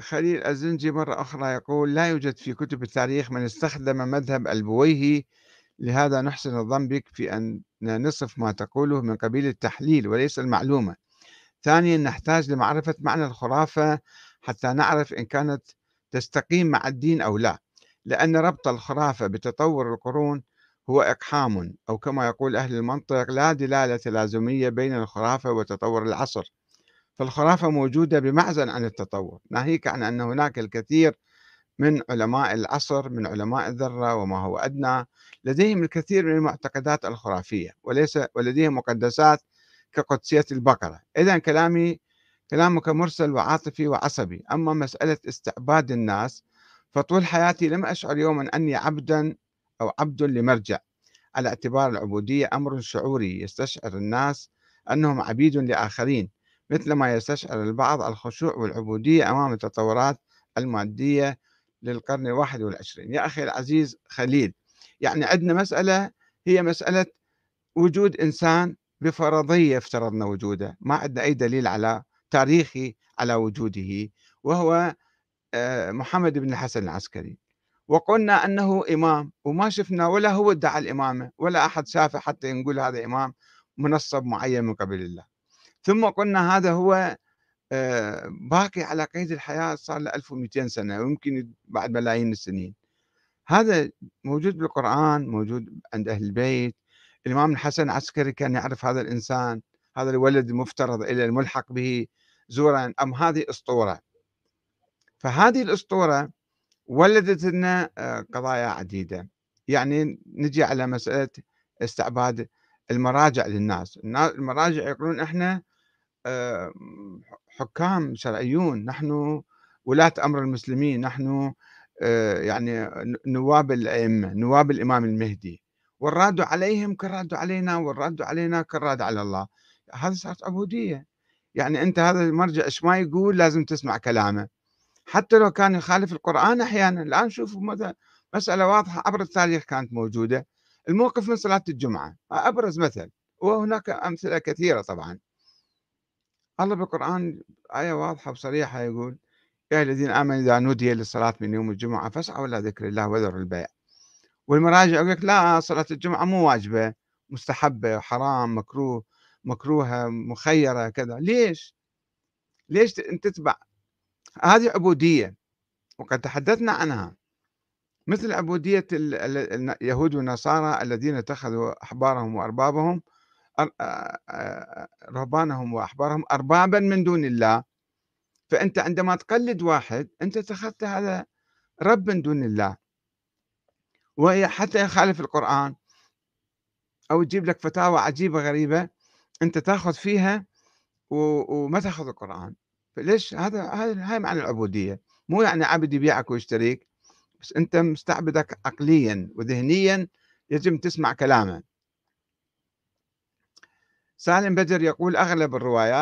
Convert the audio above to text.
خليل الزنجي مرة أخرى يقول لا يوجد في كتب التاريخ من استخدم مذهب البويهي لهذا نحسن الظن بك في أن نصف ما تقوله من قبيل التحليل وليس المعلومة. ثانيا نحتاج لمعرفة معنى الخرافة حتى نعرف إن كانت تستقيم مع الدين أو لا لأن ربط الخرافة بتطور القرون هو إقحام أو كما يقول أهل المنطق لا دلالة لازمية بين الخرافة وتطور العصر. فالخرافة موجودة بمعزل عن التطور ناهيك عن أن هناك الكثير من علماء العصر من علماء الذرة وما هو أدنى لديهم الكثير من المعتقدات الخرافية وليس ولديهم مقدسات كقدسية البقرة. إذا كلامي كلامك مرسل وعاطفي وعصبي. أما مسألة استعباد الناس فطول حياتي لم أشعر يوما أني عبدا أو عبد لمرجع. على اعتبار العبودية أمر شعوري يستشعر الناس أنهم عبيد لآخرين. مثلما يستشعر البعض الخشوع والعبودية أمام التطورات المادية للقرن الواحد والعشرين. يا أخي العزيز خليل يعني عندنا مسألة هي مسألة وجود إنسان بفرضية افترضنا وجوده ما عندنا أي دليل على تاريخي على وجوده وهو آه، محمد بن الحسن العسكري. وقلنا أنه إمام وما شفنا ولا هو ادعى الإمامة ولا أحد شافه حتى نقول هذا إمام منصب معين من قبل الله. ثم قلنا هذا هو آه، باقي على قيد الحياة صار له 1200 سنة ويمكن بعد ملايين السنين. هذا موجود بالقرآن موجود عند أهل البيت. الإمام الحسن العسكري كان يعرف هذا الإنسان هذا الولد المفترض إلى الملحق به زورا أم هذه أسطورة فهذه الأسطورة ولدت لنا آه، قضايا عديدة. يعني نجي على مسألة استعباد المراجع للناس. المراجع يقولون إحنا حكام شرعيون نحن ولاة أمر المسلمين نحن آه، يعني نواب الأئمة نواب الإمام المهدي. والراد عليهم كالراد علينا والراد علينا كالراد على الله. هذا صارت عبودية. يعني أنت هذا المرجع إيش ما يقول لازم تسمع كلامه. حتى لو كان يخالف القرآن أحيانا الآن شوفوا مسألة واضحة عبر التاريخ كانت موجودة. الموقف من صلاة الجمعة أبرز مثل. وهناك أمثلة كثيرة طبعا. الله بالقرآن آية واضحة وصريحة يقول يا الذين آمنوا إذا نودي للصلاة من يوم الجمعة فاسعوا إلى ذكر الله وذروا البيع. والمراجع يقول لك لا صلاة الجمعة مو واجبة مستحبة حرام مكروه مكروهة مخيرة كذا. ليش؟ ليش تتبع؟ هذه عبودية وقد تحدثنا عنها. مثل عبودية اليهود والنصارى الذين اتخذوا أحبارهم وأربابهم رهبانهم وأحبارهم أربابا من دون الله. فأنت عندما تقلد واحد أنت اتخذت هذا رب من دون الله. وهي حتى يخالف القرآن. أو يجيب لك فتاوى عجيبة غريبة أنت تأخذ فيها وما تأخذ القرآن. فليش؟ هذا هاي معنى العبودية. مو يعني عبد يبيعك ويشتريك بس أنت مستعبدك عقليا وذهنيا يجب تسمع كلامه. سالم بدر يقول أغلب الروايات